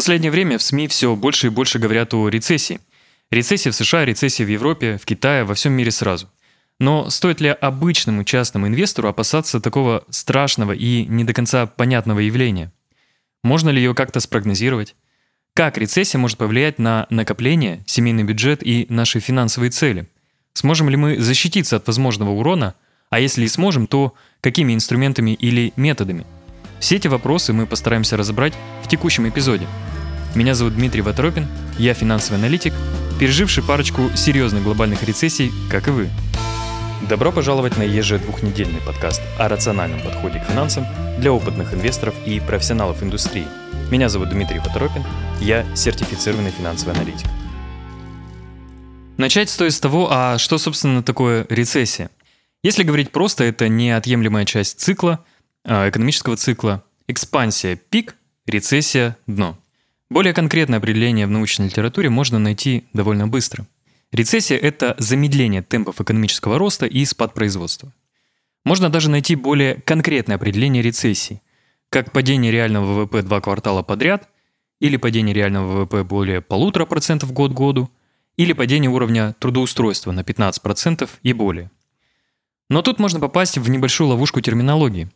последнее время в СМИ все больше и больше говорят о рецессии. Рецессия в США, рецессия в Европе, в Китае, во всем мире сразу. Но стоит ли обычному частному инвестору опасаться такого страшного и не до конца понятного явления? Можно ли ее как-то спрогнозировать? Как рецессия может повлиять на накопление, семейный бюджет и наши финансовые цели? Сможем ли мы защититься от возможного урона? А если и сможем, то какими инструментами или методами? Все эти вопросы мы постараемся разобрать в текущем эпизоде. Меня зовут Дмитрий Ватропин, я финансовый аналитик, переживший парочку серьезных глобальных рецессий, как и вы. Добро пожаловать на ежедвухнедельный подкаст о рациональном подходе к финансам для опытных инвесторов и профессионалов индустрии. Меня зовут Дмитрий Поторопин, я сертифицированный финансовый аналитик. Начать стоит с того, а что, собственно, такое рецессия? Если говорить просто, это неотъемлемая часть цикла, а, экономического цикла. Экспансия – пик, рецессия – дно. Более конкретное определение в научной литературе можно найти довольно быстро – Рецессия – это замедление темпов экономического роста и спад производства. Можно даже найти более конкретное определение рецессии, как падение реального ВВП два квартала подряд, или падение реального ВВП более полутора процентов год году, или падение уровня трудоустройства на 15% и более. Но тут можно попасть в небольшую ловушку терминологии.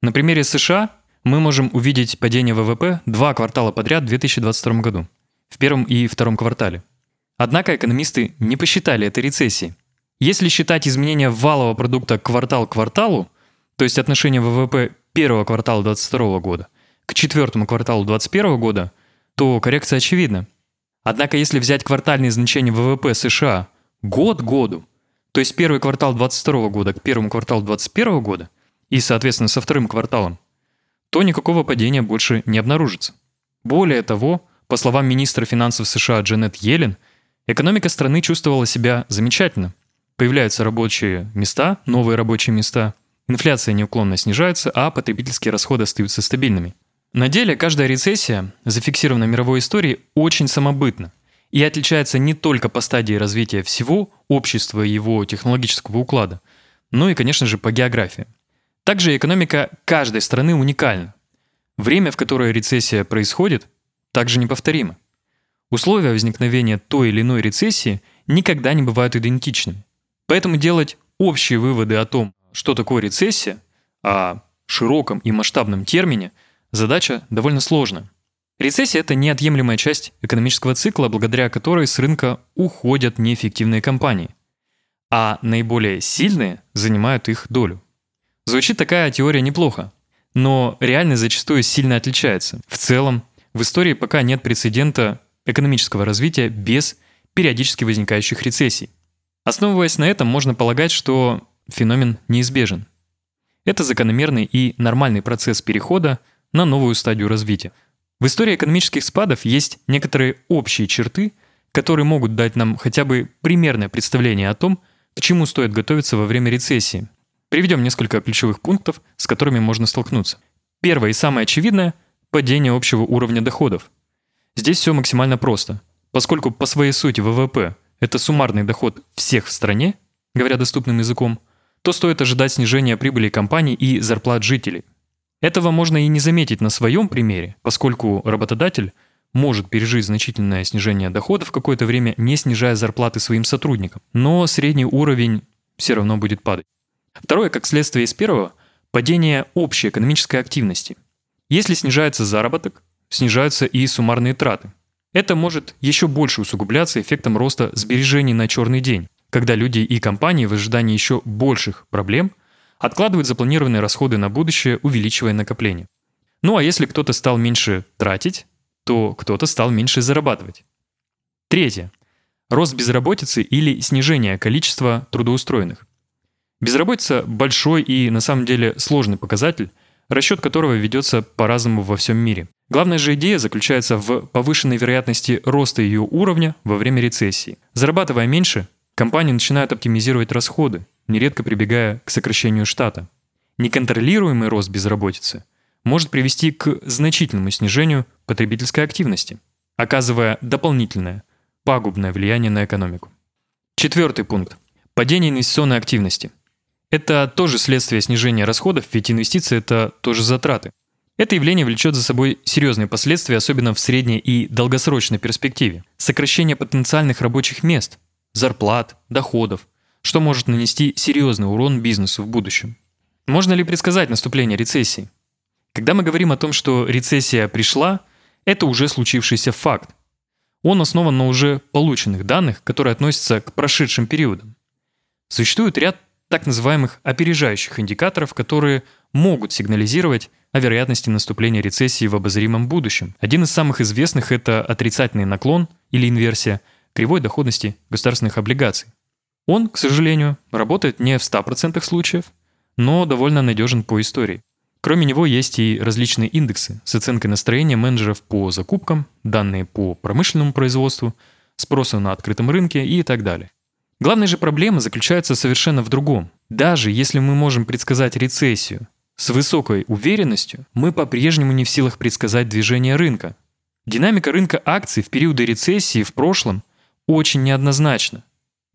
На примере США мы можем увидеть падение ВВП два квартала подряд в 2022 году, в первом и втором квартале. Однако экономисты не посчитали это рецессией. Если считать изменение валового продукта квартал к кварталу, то есть отношение ВВП первого квартала 2022 года к четвертому кварталу 2021 года, то коррекция очевидна. Однако если взять квартальные значения ВВП США год году, то есть первый квартал 2022 года к первому кварталу 2021 года и, соответственно, со вторым кварталом, то никакого падения больше не обнаружится. Более того, по словам министра финансов США Джанет Йеллен – Экономика страны чувствовала себя замечательно. Появляются рабочие места, новые рабочие места, инфляция неуклонно снижается, а потребительские расходы остаются стабильными. На деле каждая рецессия, зафиксированная в мировой истории, очень самобытна и отличается не только по стадии развития всего общества и его технологического уклада, но и, конечно же, по географии. Также экономика каждой страны уникальна. Время, в которое рецессия происходит, также неповторимо. Условия возникновения той или иной рецессии никогда не бывают идентичными. Поэтому делать общие выводы о том, что такое рецессия, о широком и масштабном термине, задача довольно сложная. Рецессия – это неотъемлемая часть экономического цикла, благодаря которой с рынка уходят неэффективные компании, а наиболее сильные занимают их долю. Звучит такая теория неплохо, но реальность зачастую сильно отличается. В целом, в истории пока нет прецедента экономического развития без периодически возникающих рецессий. Основываясь на этом, можно полагать, что феномен неизбежен. Это закономерный и нормальный процесс перехода на новую стадию развития. В истории экономических спадов есть некоторые общие черты, которые могут дать нам хотя бы примерное представление о том, к чему стоит готовиться во время рецессии. Приведем несколько ключевых пунктов, с которыми можно столкнуться. Первое и самое очевидное – падение общего уровня доходов – Здесь все максимально просто. Поскольку по своей сути ВВП – это суммарный доход всех в стране, говоря доступным языком, то стоит ожидать снижения прибыли компаний и зарплат жителей. Этого можно и не заметить на своем примере, поскольку работодатель может пережить значительное снижение доходов какое-то время, не снижая зарплаты своим сотрудникам. Но средний уровень все равно будет падать. Второе, как следствие из первого, падение общей экономической активности. Если снижается заработок, снижаются и суммарные траты. Это может еще больше усугубляться эффектом роста сбережений на черный день, когда люди и компании в ожидании еще больших проблем откладывают запланированные расходы на будущее, увеличивая накопление. Ну а если кто-то стал меньше тратить, то кто-то стал меньше зарабатывать. Третье. Рост безработицы или снижение количества трудоустроенных. Безработица – большой и на самом деле сложный показатель, расчет которого ведется по-разному во всем мире. Главная же идея заключается в повышенной вероятности роста ее уровня во время рецессии. Зарабатывая меньше, компании начинают оптимизировать расходы, нередко прибегая к сокращению штата. Неконтролируемый рост безработицы может привести к значительному снижению потребительской активности, оказывая дополнительное, пагубное влияние на экономику. Четвертый пункт. Падение инвестиционной активности. Это тоже следствие снижения расходов, ведь инвестиции – это тоже затраты. Это явление влечет за собой серьезные последствия, особенно в средней и долгосрочной перспективе. Сокращение потенциальных рабочих мест, зарплат, доходов, что может нанести серьезный урон бизнесу в будущем. Можно ли предсказать наступление рецессии? Когда мы говорим о том, что рецессия пришла, это уже случившийся факт. Он основан на уже полученных данных, которые относятся к прошедшим периодам. Существует ряд так называемых опережающих индикаторов, которые могут сигнализировать о вероятности наступления рецессии в обозримом будущем. Один из самых известных – это отрицательный наклон или инверсия кривой доходности государственных облигаций. Он, к сожалению, работает не в 100% случаев, но довольно надежен по истории. Кроме него есть и различные индексы с оценкой настроения менеджеров по закупкам, данные по промышленному производству, спросу на открытом рынке и так далее. Главная же проблема заключается совершенно в другом. Даже если мы можем предсказать рецессию с высокой уверенностью, мы по-прежнему не в силах предсказать движение рынка. Динамика рынка акций в периоды рецессии в прошлом очень неоднозначна.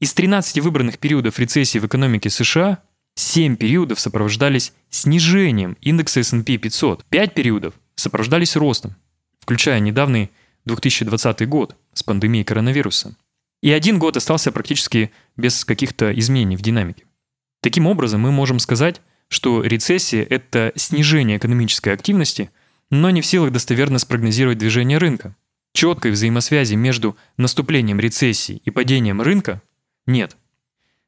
Из 13 выбранных периодов рецессии в экономике США 7 периодов сопровождались снижением индекса S&P 500, 5 периодов сопровождались ростом, включая недавний 2020 год с пандемией коронавируса. И один год остался практически без каких-то изменений в динамике. Таким образом, мы можем сказать, что рецессия – это снижение экономической активности, но не в силах достоверно спрогнозировать движение рынка. Четкой взаимосвязи между наступлением рецессии и падением рынка нет.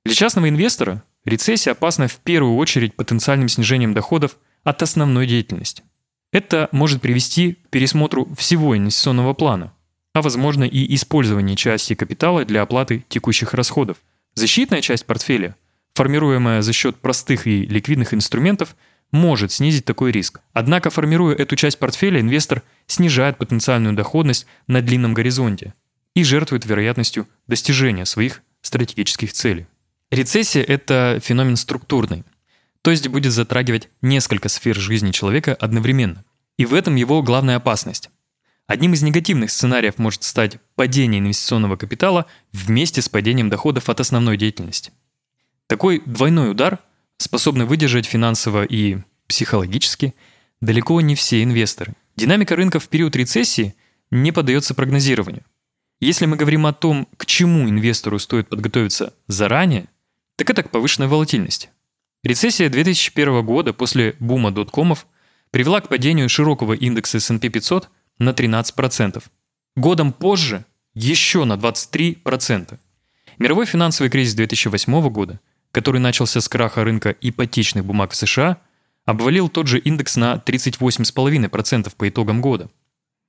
Для частного инвестора рецессия опасна в первую очередь потенциальным снижением доходов от основной деятельности. Это может привести к пересмотру всего инвестиционного плана, а возможно и использование части капитала для оплаты текущих расходов. Защитная часть портфеля, формируемая за счет простых и ликвидных инструментов, может снизить такой риск. Однако, формируя эту часть портфеля, инвестор снижает потенциальную доходность на длинном горизонте и жертвует вероятностью достижения своих стратегических целей. Рецессия – это феномен структурный, то есть будет затрагивать несколько сфер жизни человека одновременно. И в этом его главная опасность. Одним из негативных сценариев может стать падение инвестиционного капитала вместе с падением доходов от основной деятельности. Такой двойной удар способны выдержать финансово и психологически далеко не все инвесторы. Динамика рынка в период рецессии не поддается прогнозированию. Если мы говорим о том, к чему инвестору стоит подготовиться заранее, так это к повышенной волатильности. Рецессия 2001 года после бума доткомов привела к падению широкого индекса S&P 500 на 13%. Годом позже еще на 23%. Мировой финансовый кризис 2008 года, который начался с краха рынка ипотечных бумаг в США, обвалил тот же индекс на 38,5% по итогам года.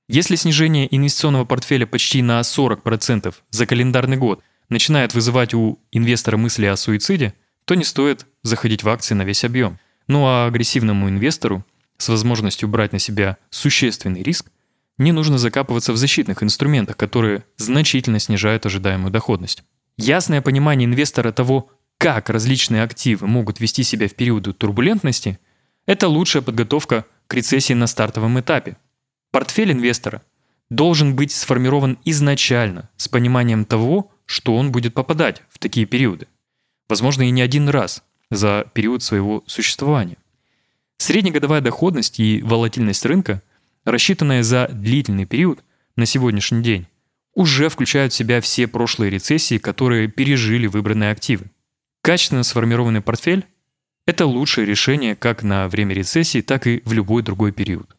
Если снижение инвестиционного портфеля почти на 40% за календарный год начинает вызывать у инвестора мысли о суициде, то не стоит заходить в акции на весь объем. Ну а агрессивному инвестору с возможностью брать на себя существенный риск не нужно закапываться в защитных инструментах, которые значительно снижают ожидаемую доходность. Ясное понимание инвестора того, как различные активы могут вести себя в периоды турбулентности, это лучшая подготовка к рецессии на стартовом этапе. Портфель инвестора должен быть сформирован изначально с пониманием того, что он будет попадать в такие периоды. Возможно, и не один раз за период своего существования. Среднегодовая доходность и волатильность рынка рассчитанная за длительный период на сегодняшний день, уже включают в себя все прошлые рецессии, которые пережили выбранные активы. Качественно сформированный портфель – это лучшее решение как на время рецессии, так и в любой другой период.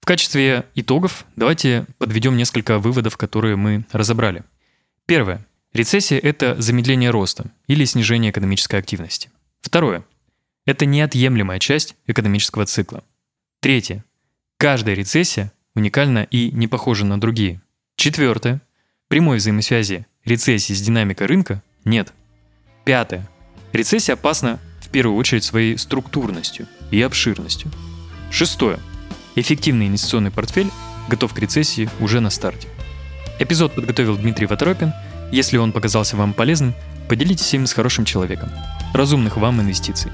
В качестве итогов давайте подведем несколько выводов, которые мы разобрали. Первое. Рецессия – это замедление роста или снижение экономической активности. Второе. Это неотъемлемая часть экономического цикла. Третье. Каждая рецессия уникальна и не похожа на другие. Четвертое. Прямой взаимосвязи рецессии с динамикой рынка нет. Пятое. Рецессия опасна в первую очередь своей структурностью и обширностью. Шестое. Эффективный инвестиционный портфель готов к рецессии уже на старте. Эпизод подготовил Дмитрий Ватропин. Если он показался вам полезным, поделитесь им с хорошим человеком. Разумных вам инвестиций.